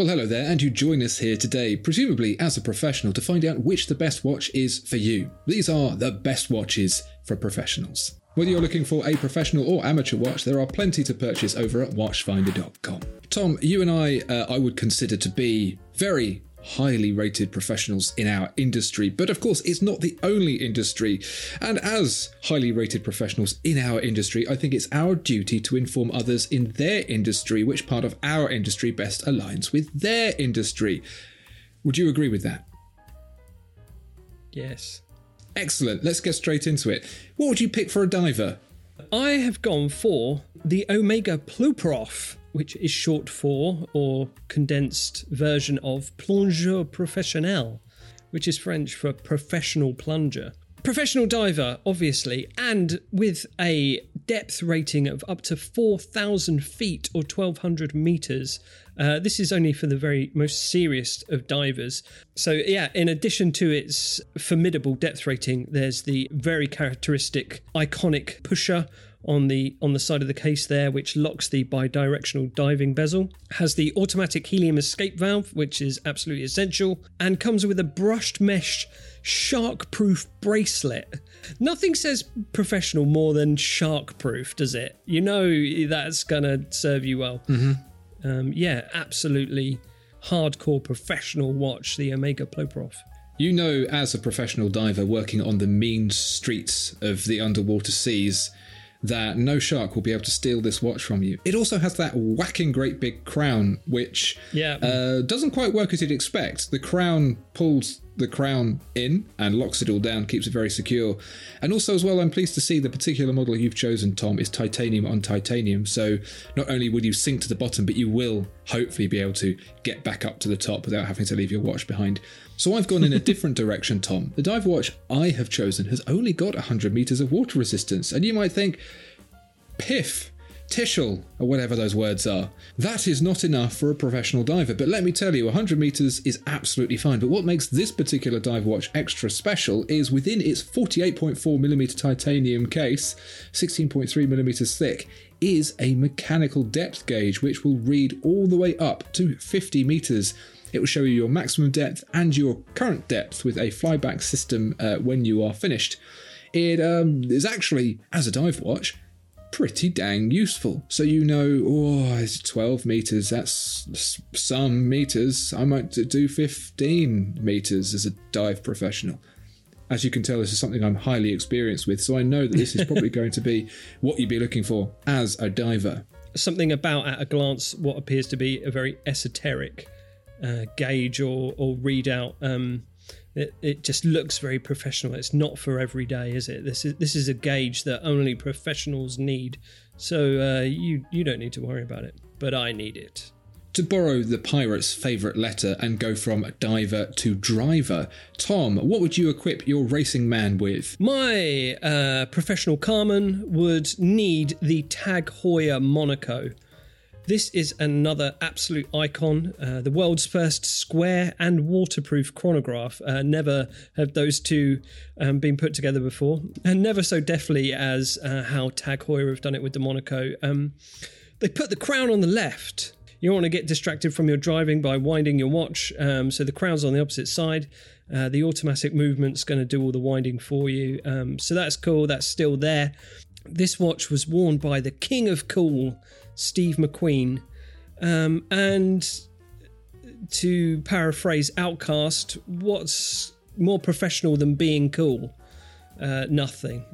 Well, hello there, and you join us here today, presumably as a professional, to find out which the best watch is for you. These are the best watches for professionals. Whether you're looking for a professional or amateur watch, there are plenty to purchase over at watchfinder.com. Tom, you and I, uh, I would consider to be very highly rated professionals in our industry, but of course, it's not the only industry. And as highly rated professionals in our industry, I think it's our duty to inform others in their industry which part of our industry best aligns with their industry. Would you agree with that? Yes. Excellent. Let's get straight into it. What would you pick for a diver? I have gone for the Omega PloProf, which is short for or condensed version of Plongeur Professionnel, which is French for professional plunger. Professional diver, obviously, and with a depth rating of up to 4,000 feet or 1,200 meters. Uh, this is only for the very most serious of divers. So, yeah, in addition to its formidable depth rating, there's the very characteristic iconic pusher on the on the side of the case there, which locks the bidirectional diving bezel. Has the automatic helium escape valve, which is absolutely essential, and comes with a brushed mesh shark-proof bracelet. Nothing says professional more than shark-proof, does it? You know that's gonna serve you well. Um, yeah, absolutely hardcore professional watch, the Omega PloProf. You know, as a professional diver working on the mean streets of the underwater seas, that no shark will be able to steal this watch from you. It also has that whacking great big crown, which Yeah. uh, doesn't quite work as you'd expect. The crown pulls the crown in and locks it all down, keeps it very secure. And also, as well, I'm pleased to see the particular model you've chosen, Tom, is titanium on titanium. So not only will you sink to the bottom, but you will hopefully be able to get back up to the top without having to leave your watch behind. So I've gone in a different direction, Tom. The dive watch I have chosen has only got 100 meters of water resistance, and you might think, piff, tishel, or whatever those words are. That is not enough for a professional diver, but let me tell you, 100 meters is absolutely fine. But what makes this particular dive watch extra special is within its 48.4mm titanium case, 16.3mm thick, is a mechanical depth gauge which will read all the way up to 50 meters. It will show you your maximum depth and your current depth with a flyback system uh, when you are finished. It um, is actually, as a dive watch, pretty dang useful. So you know, oh, it's 12 meters, that's some meters. I might do 15 meters as a dive professional. As you can tell, this is something I'm highly experienced with, so I know that this is probably going to be what you'd be looking for as a diver. something about at a glance what appears to be a very esoteric uh, gauge or, or readout. Um, it, it just looks very professional. It's not for every day, is it? This is this is a gauge that only professionals need. So uh, you you don't need to worry about it, but I need it. To borrow the pirate's favourite letter and go from diver to driver, Tom, what would you equip your racing man with? My uh, professional Carmen would need the Tag Heuer Monaco. This is another absolute icon, uh, the world's first square and waterproof chronograph. Uh, never have those two um, been put together before, and never so deftly as uh, how Tag Heuer have done it with the Monaco. Um, they put the crown on the left. You don't want to get distracted from your driving by winding your watch, um, so the crown's on the opposite side. Uh, the automatic movement's going to do all the winding for you. Um, so that's cool. That's still there. This watch was worn by the king of cool, Steve McQueen. Um, and to paraphrase OutKast, what's more professional than being cool? Uh, nothing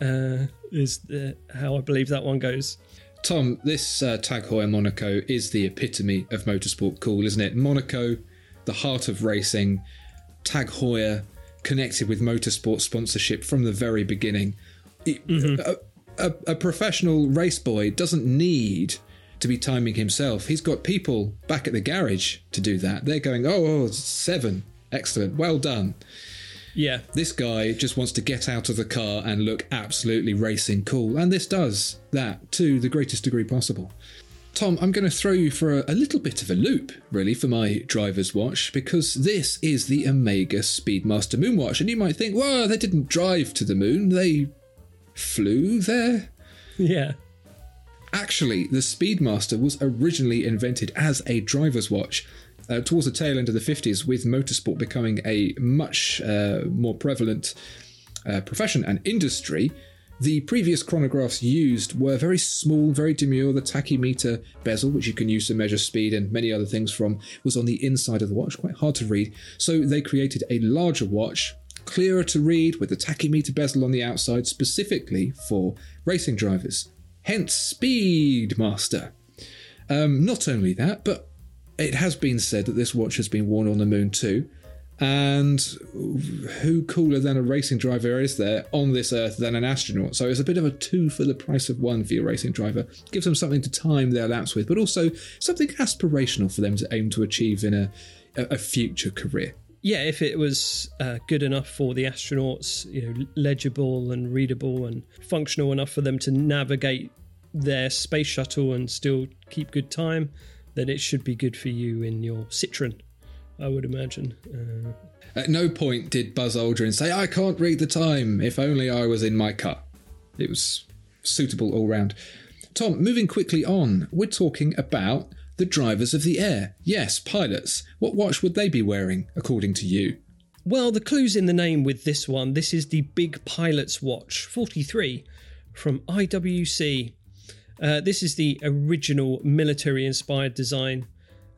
uh, is the, how I believe that one goes. Tom, this uh, Tag Heuer Monaco is the epitome of motorsport cool, isn't it? Monaco, the heart of racing. Tag Heuer connected with motorsport sponsorship from the very beginning. Mm-hmm. A, a, professional race boy doesn't need to be timing himself. He's got people back at the garage to do that. They're going, oh, oh seven. Excellent. Well done. Yeah. This guy just wants to get out of the car and look absolutely racing cool. And this does that to the greatest degree possible. Tom, I'm going to throw you for a, a, little bit of a loop, really, for my driver's watch, because this is the Omega Speedmaster Moonwatch. And you might think, well, they didn't drive to the moon, they flew there. Yeah. Actually, the Speedmaster was originally invented as a driver's watch uh, towards the tail end of the 50s, with motorsport becoming a much uh, more prevalent uh, profession and industry. The previous chronographs used were very small, very demure. The tachymeter bezel, which you can use to measure speed and many other things from, was on the inside of the watch, quite hard to read. So they created a larger watch, clearer to read, with the tachymeter bezel on the outside, specifically for racing drivers. Hence, Speedmaster. Um, not only that, but it has been said that this watch has been worn on the moon too. And who cooler than a racing driver is there on this earth than an astronaut? So it's a bit of a two for the price of one for your racing driver. Gives them something to time their laps with, but also something aspirational for them to aim to achieve in a, a future career. Yeah, if it was uh, good enough for the astronauts, you know, legible and readable and functional enough for them to navigate their space shuttle and still keep good time, then it should be good for you in your Citroen, I would imagine. Uh, At no point did Buzz Aldrin say, I can't read the time, if only I was in my car. It was suitable all round. Tom, moving quickly on, we're talking about the drivers of the air. Yes, pilots. What watch would they be wearing, according to you? Well, the clue's in the name with this one. This is the Big Pilot's Watch 43 from IWC. Uh, this is the original military inspired design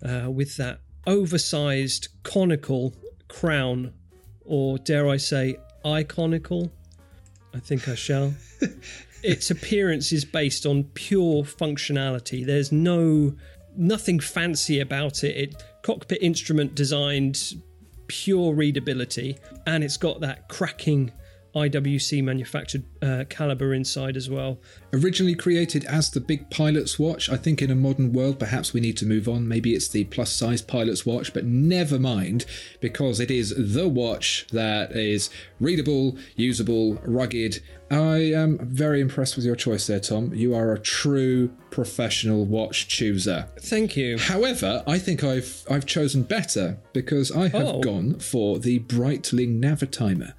uh, with that oversized conical crown, or dare I say, iconical. I think I shall. its appearance is based on pure functionality. There's no nothing fancy about it. It cockpit instrument designed pure readability, and it's got that cracking IWC manufactured uh, caliber inside as well. Originally created as the big pilot's watch, I think in a modern world perhaps we need to move on. Maybe it's the plus size pilot's watch, but never mind, because it is the watch that is readable, usable, rugged. I am very impressed with your choice there, Tom. You are a true professional watch chooser. Thank you. However, I think I've I've chosen better because I have Oh. gone for the Breitling Navitimer.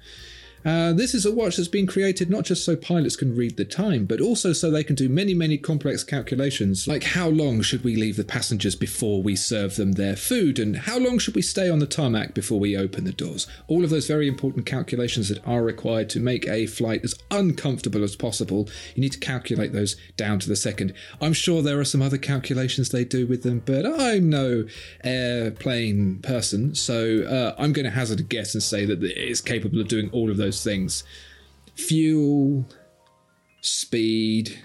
Uh, this is a watch that's been created not just so pilots can read the time, but also so they can do many, many complex calculations, like how long should we leave the passengers before we serve them their food, and how long should we stay on the tarmac before we open the doors. All of those very important calculations that are required to make a flight as uncomfortable as possible. You need to calculate those down to the second. I'm sure there are some other calculations they do with them, but I'm no airplane person, so uh, I'm going to hazard a guess and say that it is capable of doing all of those things fuel, speed,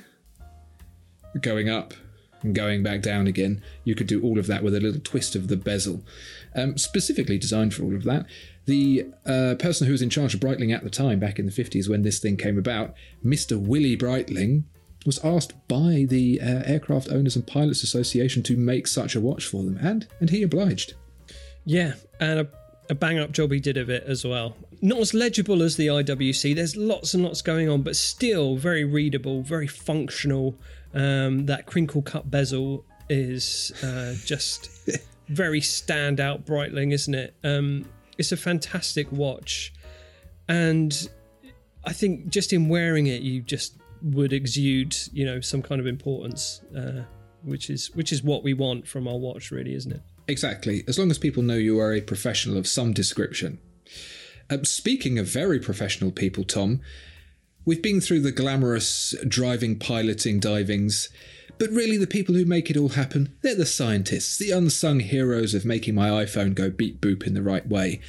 going up and going back down again. You could do all of that with a little twist of the bezel. Um, specifically designed for all of that. The uh, person who was in charge of Breitling at the time, back in the 50s when this thing came about, Mr. Willie Breitling, was asked by the uh, Aircraft Owners and Pilots Association to make such a watch for them, and and he obliged. Yeah, and a, bang up job he did of it as well. Not as legible as the IWC, there's lots and lots going on, but still very readable, very functional. Um, that crinkle cut bezel is uh, just very standout Breitling, isn't it? Um, it's a fantastic watch. And I think just in wearing it, you just would exude, you know, some kind of importance, uh, which is which is what we want from our watch, really, isn't it? Exactly. As long as people know you are a professional of some description. Um, speaking of very professional people, Tom, we've been through the glamorous driving, piloting, divings. But really, the people who make it all happen, they're the scientists, the unsung heroes of making my iPhone go beep boop in the right way.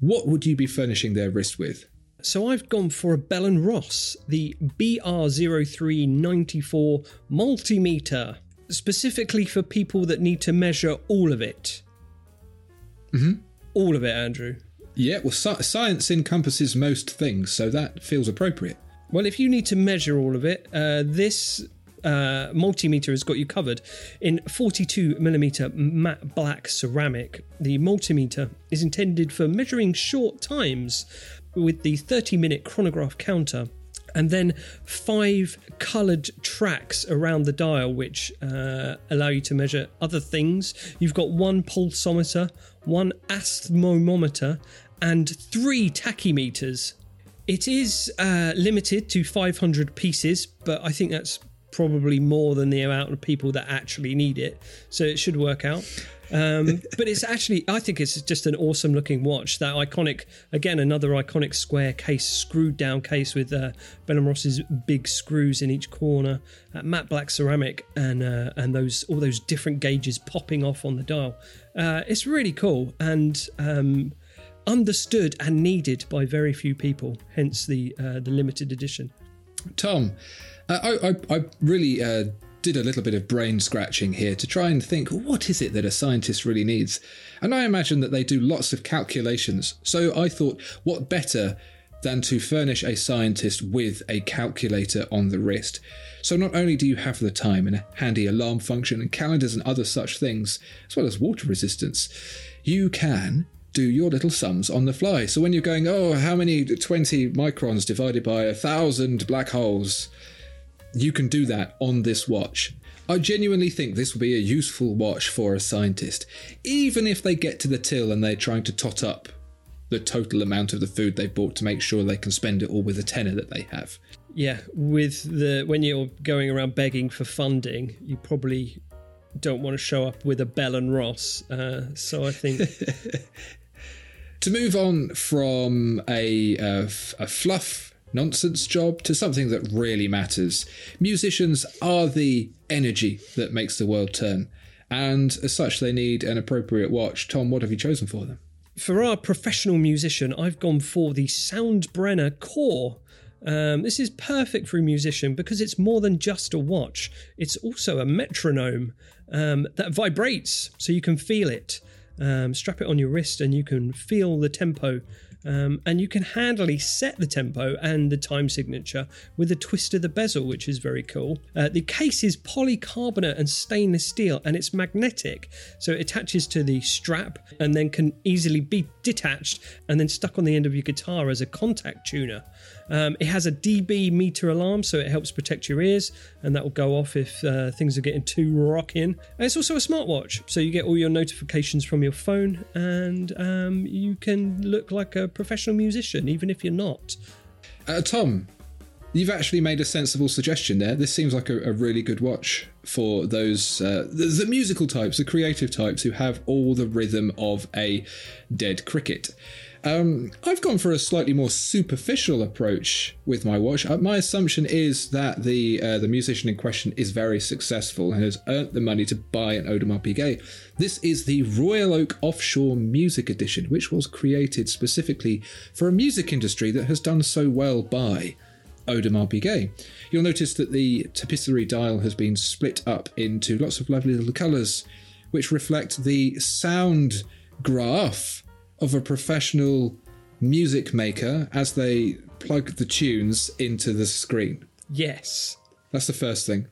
What would you be furnishing their wrist with? So I've gone for a Bell and Ross, the BR0394 multimeter, specifically for people that need to measure all of it. Mm-hmm. All of it, Andrew. Yeah, well, sci- science encompasses most things, so that feels appropriate. Well, if you need to measure all of it, uh, this uh, multimeter has got you covered. In 42 millimeter matte black ceramic, the multimeter is intended for measuring short times with the 30 minute chronograph counter. And then five coloured tracks around the dial, which uh, allow you to measure other things. You've got one pulsometer, one asthmometer, and three tachymeters. It is uh, limited to 500 pieces, but I think that's probably more than the amount of people that actually need it. So it should work out. Um, but it's actually, I think it's just an awesome looking watch. That iconic, again, another iconic square case, screwed down case with uh, Bell & Ross's big screws in each corner, uh, matte black ceramic, and uh, and those all those different gauges popping off on the dial. Uh, it's really cool and um, understood and needed by very few people. Hence the uh, the limited edition. Tom, I, I, I really uh, did a little bit of brain scratching here to try and think what is it that a scientist really needs? And I imagine that they do lots of calculations. So I thought, what better than to furnish a scientist with a calculator on the wrist? So not only do you have the time and a handy alarm function and calendars and other such things, as well as water resistance, you can do your little sums on the fly. So when you're going, oh, how many 20 microns divided by a thousand black holes? You can do that on this watch. I genuinely think this will be a useful watch for a scientist, even if they get to the till and they're trying to tot up the total amount of the food they've bought to make sure they can spend it all with the tenner that they have. Yeah, with the when you're going around begging for funding, you probably don't want to show up with a Bell and Ross. Uh, so I think to move on from a, uh, a fluff nonsense job to something that really matters. Musicians are the energy that makes the world turn, and as such, they need an appropriate watch. Tom, what have you chosen for them? For our professional musician, I've gone for the Soundbrenner Core. Um, this is perfect for a musician because it's more than just a watch. It's also a metronome um, that vibrates so you can feel it. Um, strap it on your wrist and you can feel the tempo um, and you can handily set the tempo and the time signature with a twist of the bezel, which is very cool. Uh, the case is polycarbonate and stainless steel, and it's magnetic, so it attaches to the strap and then can easily be detached and then stuck on the end of your guitar as a contact tuner. Um, it has a dB meter alarm, so it helps protect your ears, and that will go off if uh, things are getting too rocking. And it's also a smartwatch, so you get all your notifications from your phone, and um, you can look like a professional musician, even if you're not. Uh, Tom, you've actually made a sensible suggestion there. This seems like a, a really good watch for those uh, the, the, musical types, the creative types who have all the rhythm of a dead cricket. Um, I've gone for a slightly more superficial approach with my watch. Uh, my assumption is that the uh, the musician in question is very successful and has earned the money to buy an Audemars Piguet. This is the Royal Oak Offshore Music Edition, which was created specifically for a music industry that has done so well by Audemars Piguet. You'll notice that the tapisserie dial has been split up into lots of lovely little colours, which reflect the sound graph of a professional music maker as they plug the tunes into the screen. Yes. That's the first thing.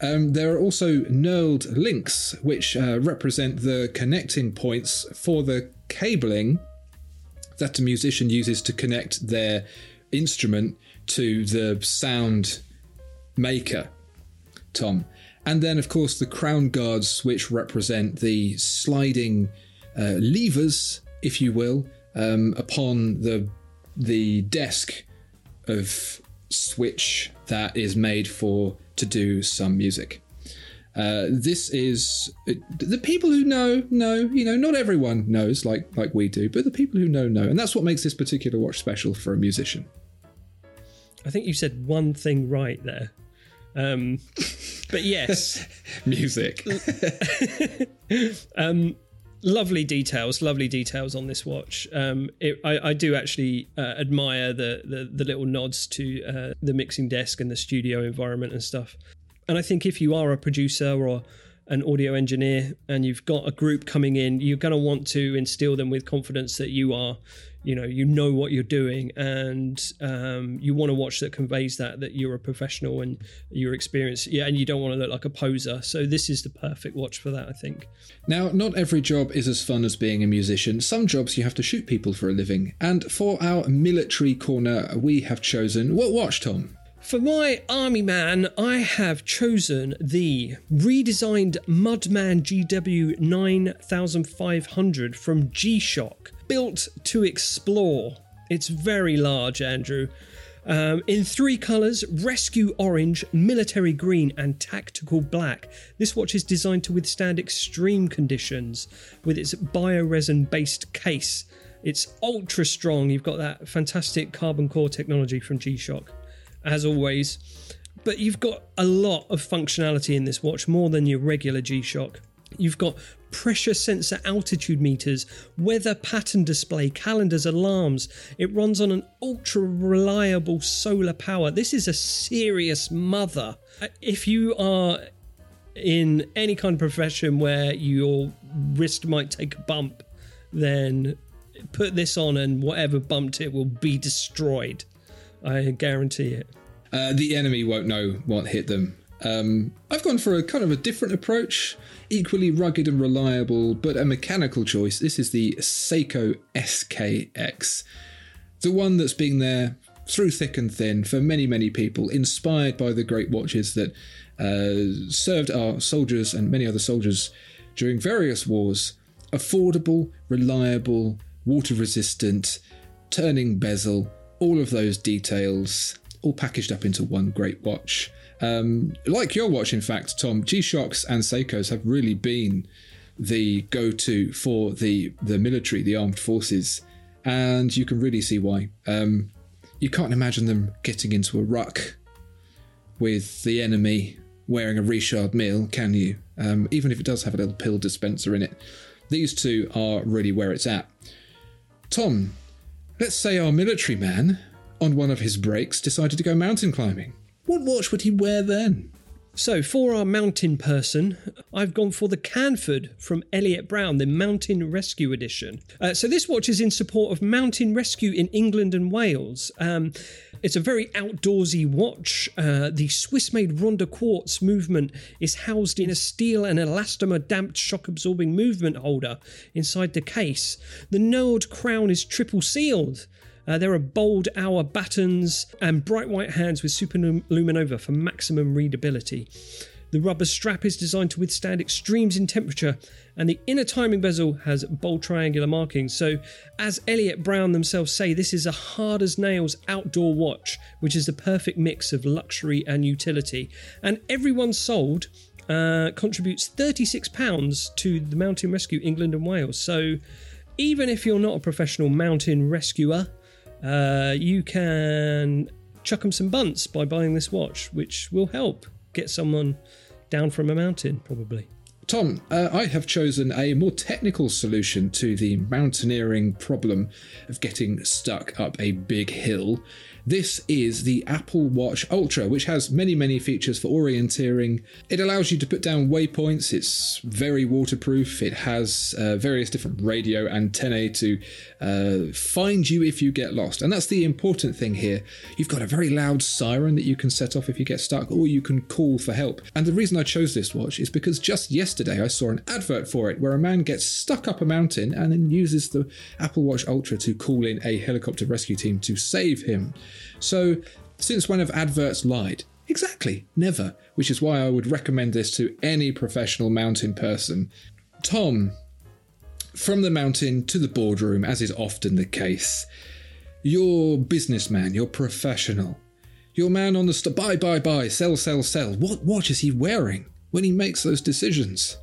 Um, there are also knurled links, which uh, represent the connecting points for the cabling that a musician uses to connect their instrument to the sound maker, Tom. And then, of course, the crown guards, which represent the sliding uh, levers if you will, um, upon the the desk of Switch that is made for to do some music. Uh, this is the people who know know you know not everyone knows like like we do but the people who know know and that's what makes this particular watch special for a musician i think you said one thing right there Um, but yes, Music. lovely details, lovely details on this watch. Um, it, I, I do actually uh, admire the, the the little nods to uh, the mixing desk and the studio environment and stuff. And I think if you are a producer or an audio engineer and you've got a group coming in, you're going to want to instill them with confidence that you are, you know, you know what you're doing, and um, you want a watch that conveys that that you're a professional and you're experienced. Yeah, and you don't want to look like a poser. So this is the perfect watch for that, I think. Now, not every job is as fun as being a musician. Some jobs you have to shoot people for a living. And for our military corner, we have chosen what watch, Tom? For my army man, I have chosen the redesigned Mudman GW 9500 from G Shock, built to explore. It's very large, Andrew. Um, in three colours rescue orange, military green, and tactical black. This watch is designed to withstand extreme conditions with its bioresin based case. It's ultra strong. You've got that fantastic carbon core technology from G Shock as always. But you've got a lot of functionality in this watch, more than your regular G Shock. You've got pressure sensor altitude meters, weather pattern display, calendars, alarms. It runs on an ultra reliable solar power. This is a serious mother. If you are in any kind of profession where your wrist might take a bump, then put this on and whatever bumped it will be destroyed. I guarantee it. Uh, the enemy won't know what hit them. Um, I've gone for a kind of a different approach, equally rugged and reliable, but a mechanical choice. This is the Seiko SKX, the one that's been there through thick and thin for many, many people, inspired by the great watches that uh, served our soldiers and many other soldiers during various wars. Affordable, reliable, water resistant, turning bezel, all of those details all packaged up into one great watch. Um, like your watch, in fact, Tom, G Shocks and Seikos have really been the go to for the, the military, the armed forces, and you can really see why. Um, you can't imagine them getting into a ruck with the enemy wearing a Richard Mille, can you? Um, even if it does have a little pill dispenser in it. These two are really where it's at. Tom, let's say our military man, on one of his breaks, decided to go mountain climbing. What watch would he wear then? So, for our mountain person, I've gone for the Canford from Elliot Brown, the Mountain Rescue Edition. Uh, so, this watch is in support of mountain rescue in England and Wales. Um, it's a very outdoorsy watch. Uh, the Swiss made Ronda Quartz movement is housed in a steel and elastomer damped shock absorbing movement holder inside the case. The knurled crown is triple sealed. Uh, there are bold hour battens and bright white hands with superluminova for maximum readability. The rubber strap is designed to withstand extremes in temperature, and the inner timing bezel has bold triangular markings. So, as Elliot Brown themselves say, this is a hard as nails outdoor watch, which is the perfect mix of luxury and utility. And everyone sold uh, contributes £36 to the Mountain Rescue England and Wales. So, even if you're not a professional mountain rescuer, uh, you can chuck them some bunts by buying this watch, which will help get someone down from a mountain, probably. Tom, uh, I have chosen a more technical solution to the mountaineering problem of getting stuck up a big hill. This is the Apple Watch Ultra, which has many, many features for orienteering. It allows you to put down waypoints, it's very waterproof, it has uh, various different radio antennae to uh, find you if you get lost. And that's the important thing here. You've got a very loud siren that you can set off if you get stuck, or you can call for help. And the reason I chose this watch is because just yesterday I saw an advert for it where a man gets stuck up a mountain and then uses the Apple Watch Ultra to call in a helicopter rescue team to save him. So, since when have adverts lied? Exactly, never, which is why I would recommend this to any professional mountain person. Tom, from the mountain to the boardroom, as is often the case, you're businessman, you're professional. Your man on the st- buy, buy, buy, sell, sell, sell. What watch is he wearing when he makes those decisions?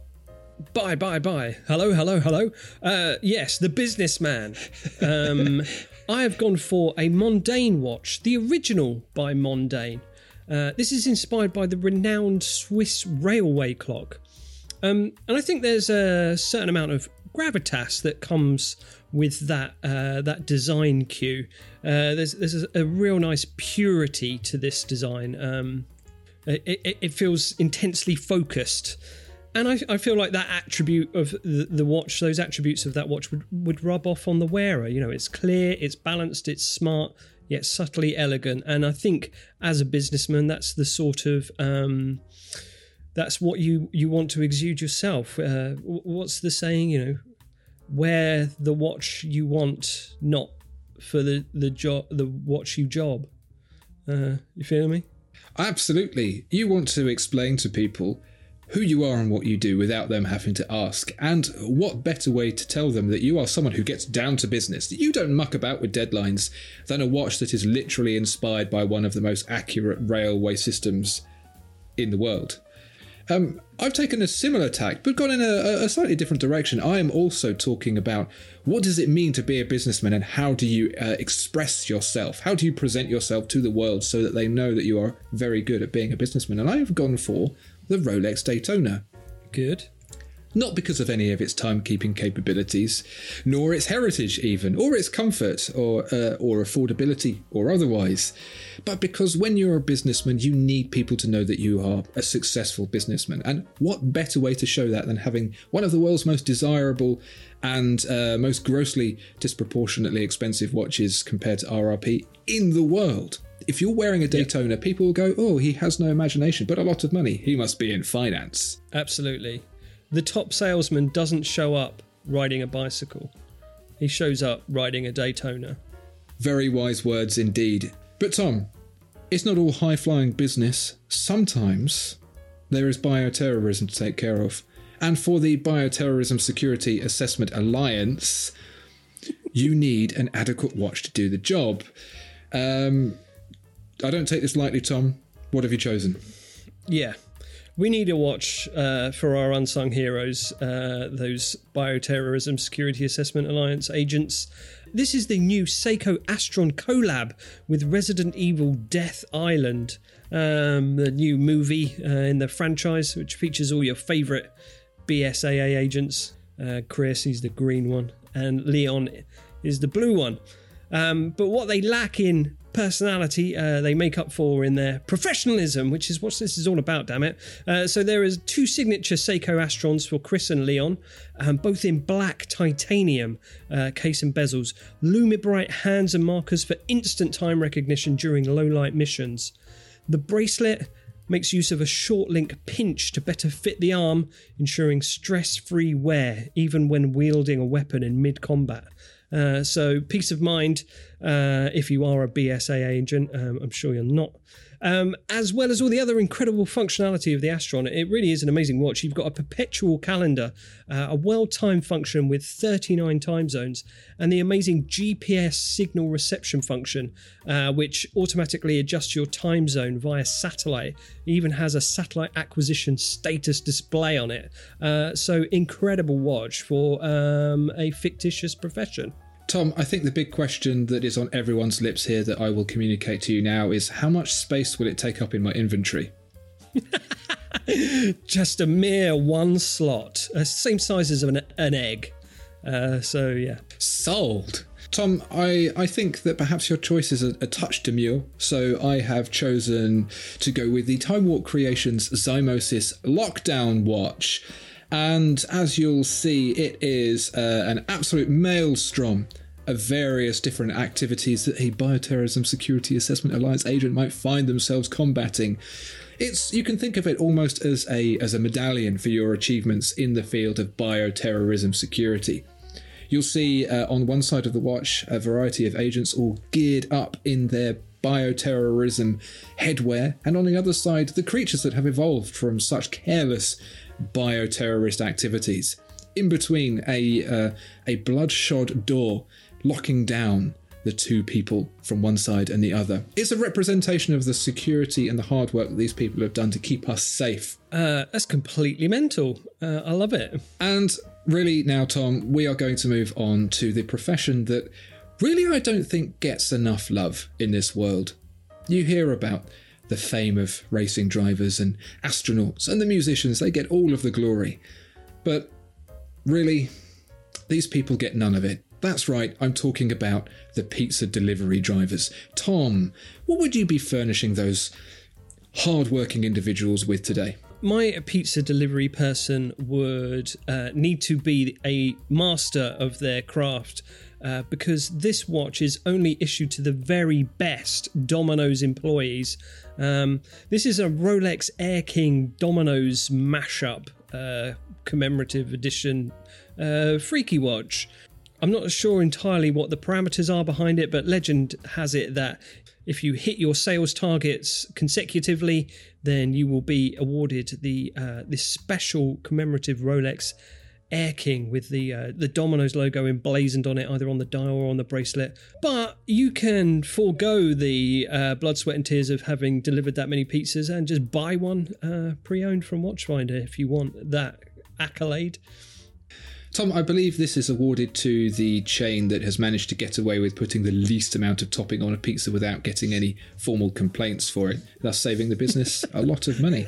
Bye, bye, bye. Hello, hello, hello. Uh, yes, the businessman. Um, I have gone for a Mondaine watch, the original by Mondaine. Uh, this is inspired by the renowned Swiss railway clock. Um, and I think there's a certain amount of gravitas that comes with that uh, that design cue. Uh, there's there's a, real nice purity to this design. Um, it, it, it, feels intensely focused, and I, I, feel like that attribute of the, the, watch, those attributes of that watch would, would rub off on the wearer. You know, it's clear, it's balanced, it's smart, yet subtly elegant. And I think as a businessman, that's the sort of um, that's what you you want to exude yourself. Uh, what's the saying? You know, wear the watch you want, not for the the job the watch you job. Uh, you feel me? Absolutely. You want to explain to people who you are and what you do without them having to ask. And what better way to tell them that you are someone who gets down to business, that you don't muck about with deadlines, than a watch that is literally inspired by one of the most accurate railway systems in the world? Um, I've taken a similar tack, but gone in a, a, slightly different direction. I am also talking about what does it mean to be a businessman and how do you uh, express yourself? How do you present yourself to the world so that they know that you are very good at being a businessman? And I have gone for the Rolex Daytona. Good not because of any of its timekeeping capabilities, nor its heritage even, or its comfort, or uh, or affordability, or otherwise, but because when you're a businessman, you need people to know that you are a successful businessman. And what better way to show that than having one of the world's most desirable and uh, most grossly disproportionately expensive watches compared to RRP in the world? If you're wearing a Daytona, yep. people will go, "Oh, he has no imagination, but a lot of money. He must be in finance." Absolutely the top salesman doesn't show up riding a bicycle. He shows up riding a Daytona. Very wise words indeed. But Tom, it's not all high flying business. Sometimes there is bioterrorism to take care of. And for the Bioterrorism Security Assessment Alliance, you need an adequate watch to do the job. Um, I don't take this lightly, Tom. What have you chosen? Yeah, we need a watch uh, for our unsung heroes, uh, those Bioterrorism Security Assessment Alliance agents. This is the new Seiko Astron collab with Resident Evil Death Island, um, the new movie uh, in the franchise, which features all your favourite BSAA agents. Uh, Chris, he's the green one, and Leon is the blue one. Um, but what they lack in personality uh, they make up for in their professionalism, which is what this is all about, damn it. Uh, so there is two signature Seiko Astrons for Chris and Leon, um, both in black titanium uh, case and bezels, Lumibrite hands and markers for instant time recognition during low light missions. The bracelet makes use of a short link pinch to better fit the arm, ensuring stress free wear even when wielding a weapon in mid combat. Uh, so peace of mind uh, if you are a BSA agent. Um, I'm sure you're not. Um, as well as all the other incredible functionality of the Astron. It really is an amazing watch. You've got a perpetual calendar, uh, a well timed function with 39 time zones, and the amazing GPS signal reception function, uh, which automatically adjusts your time zone via satellite. It even has a satellite acquisition status display on it. Uh, so, incredible watch for um, a fictitious profession. Tom, I think the big question that is on everyone's lips here that I will communicate to you now is how much space will it take up in my inventory? Just a mere one slot, uh, same size as an, an egg. Uh, so yeah, sold. Tom, I, I think that perhaps your choice is a, a, touch demure, so I have chosen to go with the Time Warp Creations Zymosis Lockdown Watch. And as you'll see, it is uh, an absolute maelstrom of various different activities that a Bioterrorism Security Assessment Alliance agent might find themselves combating. It's you can think of it almost as a as a medallion for your achievements in the field of bioterrorism security. You'll see uh, on one side of the watch a variety of agents all geared up in their bioterrorism headwear, and on the other side, the creatures that have evolved from such careless bioterrorist activities. In between, a uh, a bloodshot door locking down the two people from one side and the other. It's a representation of the security and the hard work that these people have done to keep us safe. Uh, that's completely mental. Uh, I love it. And really, now, Tom, we are going to move on to the profession that really I don't think gets enough love in this world. You hear about the fame of racing drivers and astronauts and the musicians. They get all of the glory. But really, these people get none of it. That's right, I'm talking about the pizza delivery drivers. Tom, what would you be furnishing those hard-working individuals with today? My pizza delivery person would uh, need to be a master of their craft uh, because this watch is only issued to the very best Domino's employees. Um, this is a Rolex Air King Domino's mashup uh, commemorative edition uh, freaky watch. I'm not sure entirely what the parameters are behind it, but legend has it that if you hit your sales targets consecutively, then you will be awarded the uh, this special commemorative Rolex Air King with the uh, the Domino's logo emblazoned on it, either on the dial or on the bracelet. But you can forego the uh, blood, sweat, and tears of having delivered that many pizzas and just buy one uh, pre-owned from Watchfinder if you want that accolade. Tom, I believe this is awarded to the chain that has managed to get away with putting the least amount of topping on a pizza without getting any formal complaints for it, thus saving the business a lot of money.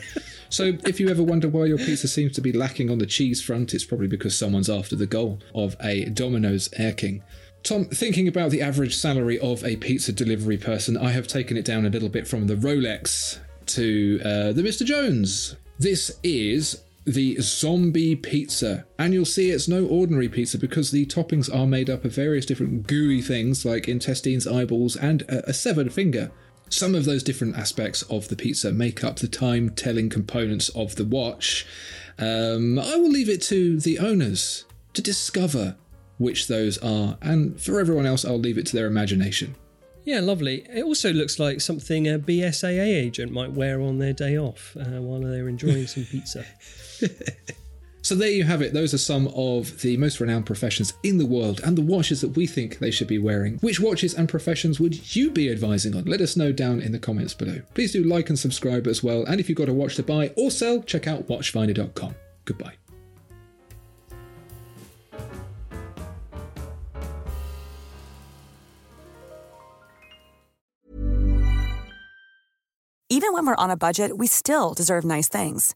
So, if you ever wonder why your pizza seems to be lacking on the cheese front, it's probably because someone's after the goal of a Domino's Air King. Tom, thinking about the average salary of a pizza delivery person, I have taken it down a little bit from the Rolex to uh, the Mr. Jones. This is the zombie pizza. And you'll see it's no ordinary pizza because the toppings are made up of various different gooey things like intestines, eyeballs, and a, a severed finger. Some of those different aspects of the pizza make up the time telling components of the watch. Um, I will leave it to the owners to discover which those are, and for everyone else, I'll leave it to their imagination. Yeah, lovely. It also looks like something a BSAA agent might wear on their day off uh, while they're enjoying some pizza. so there you have it. Those are some of the most renowned professions in the world and the watches that we think they should be wearing. Which watches and professions would you be advising on? Let us know down in the comments below. Please do like and subscribe as well. And if you've got a watch to buy or sell, check out watchfinder.com. Goodbye. Even when we're on a budget, we still deserve nice things.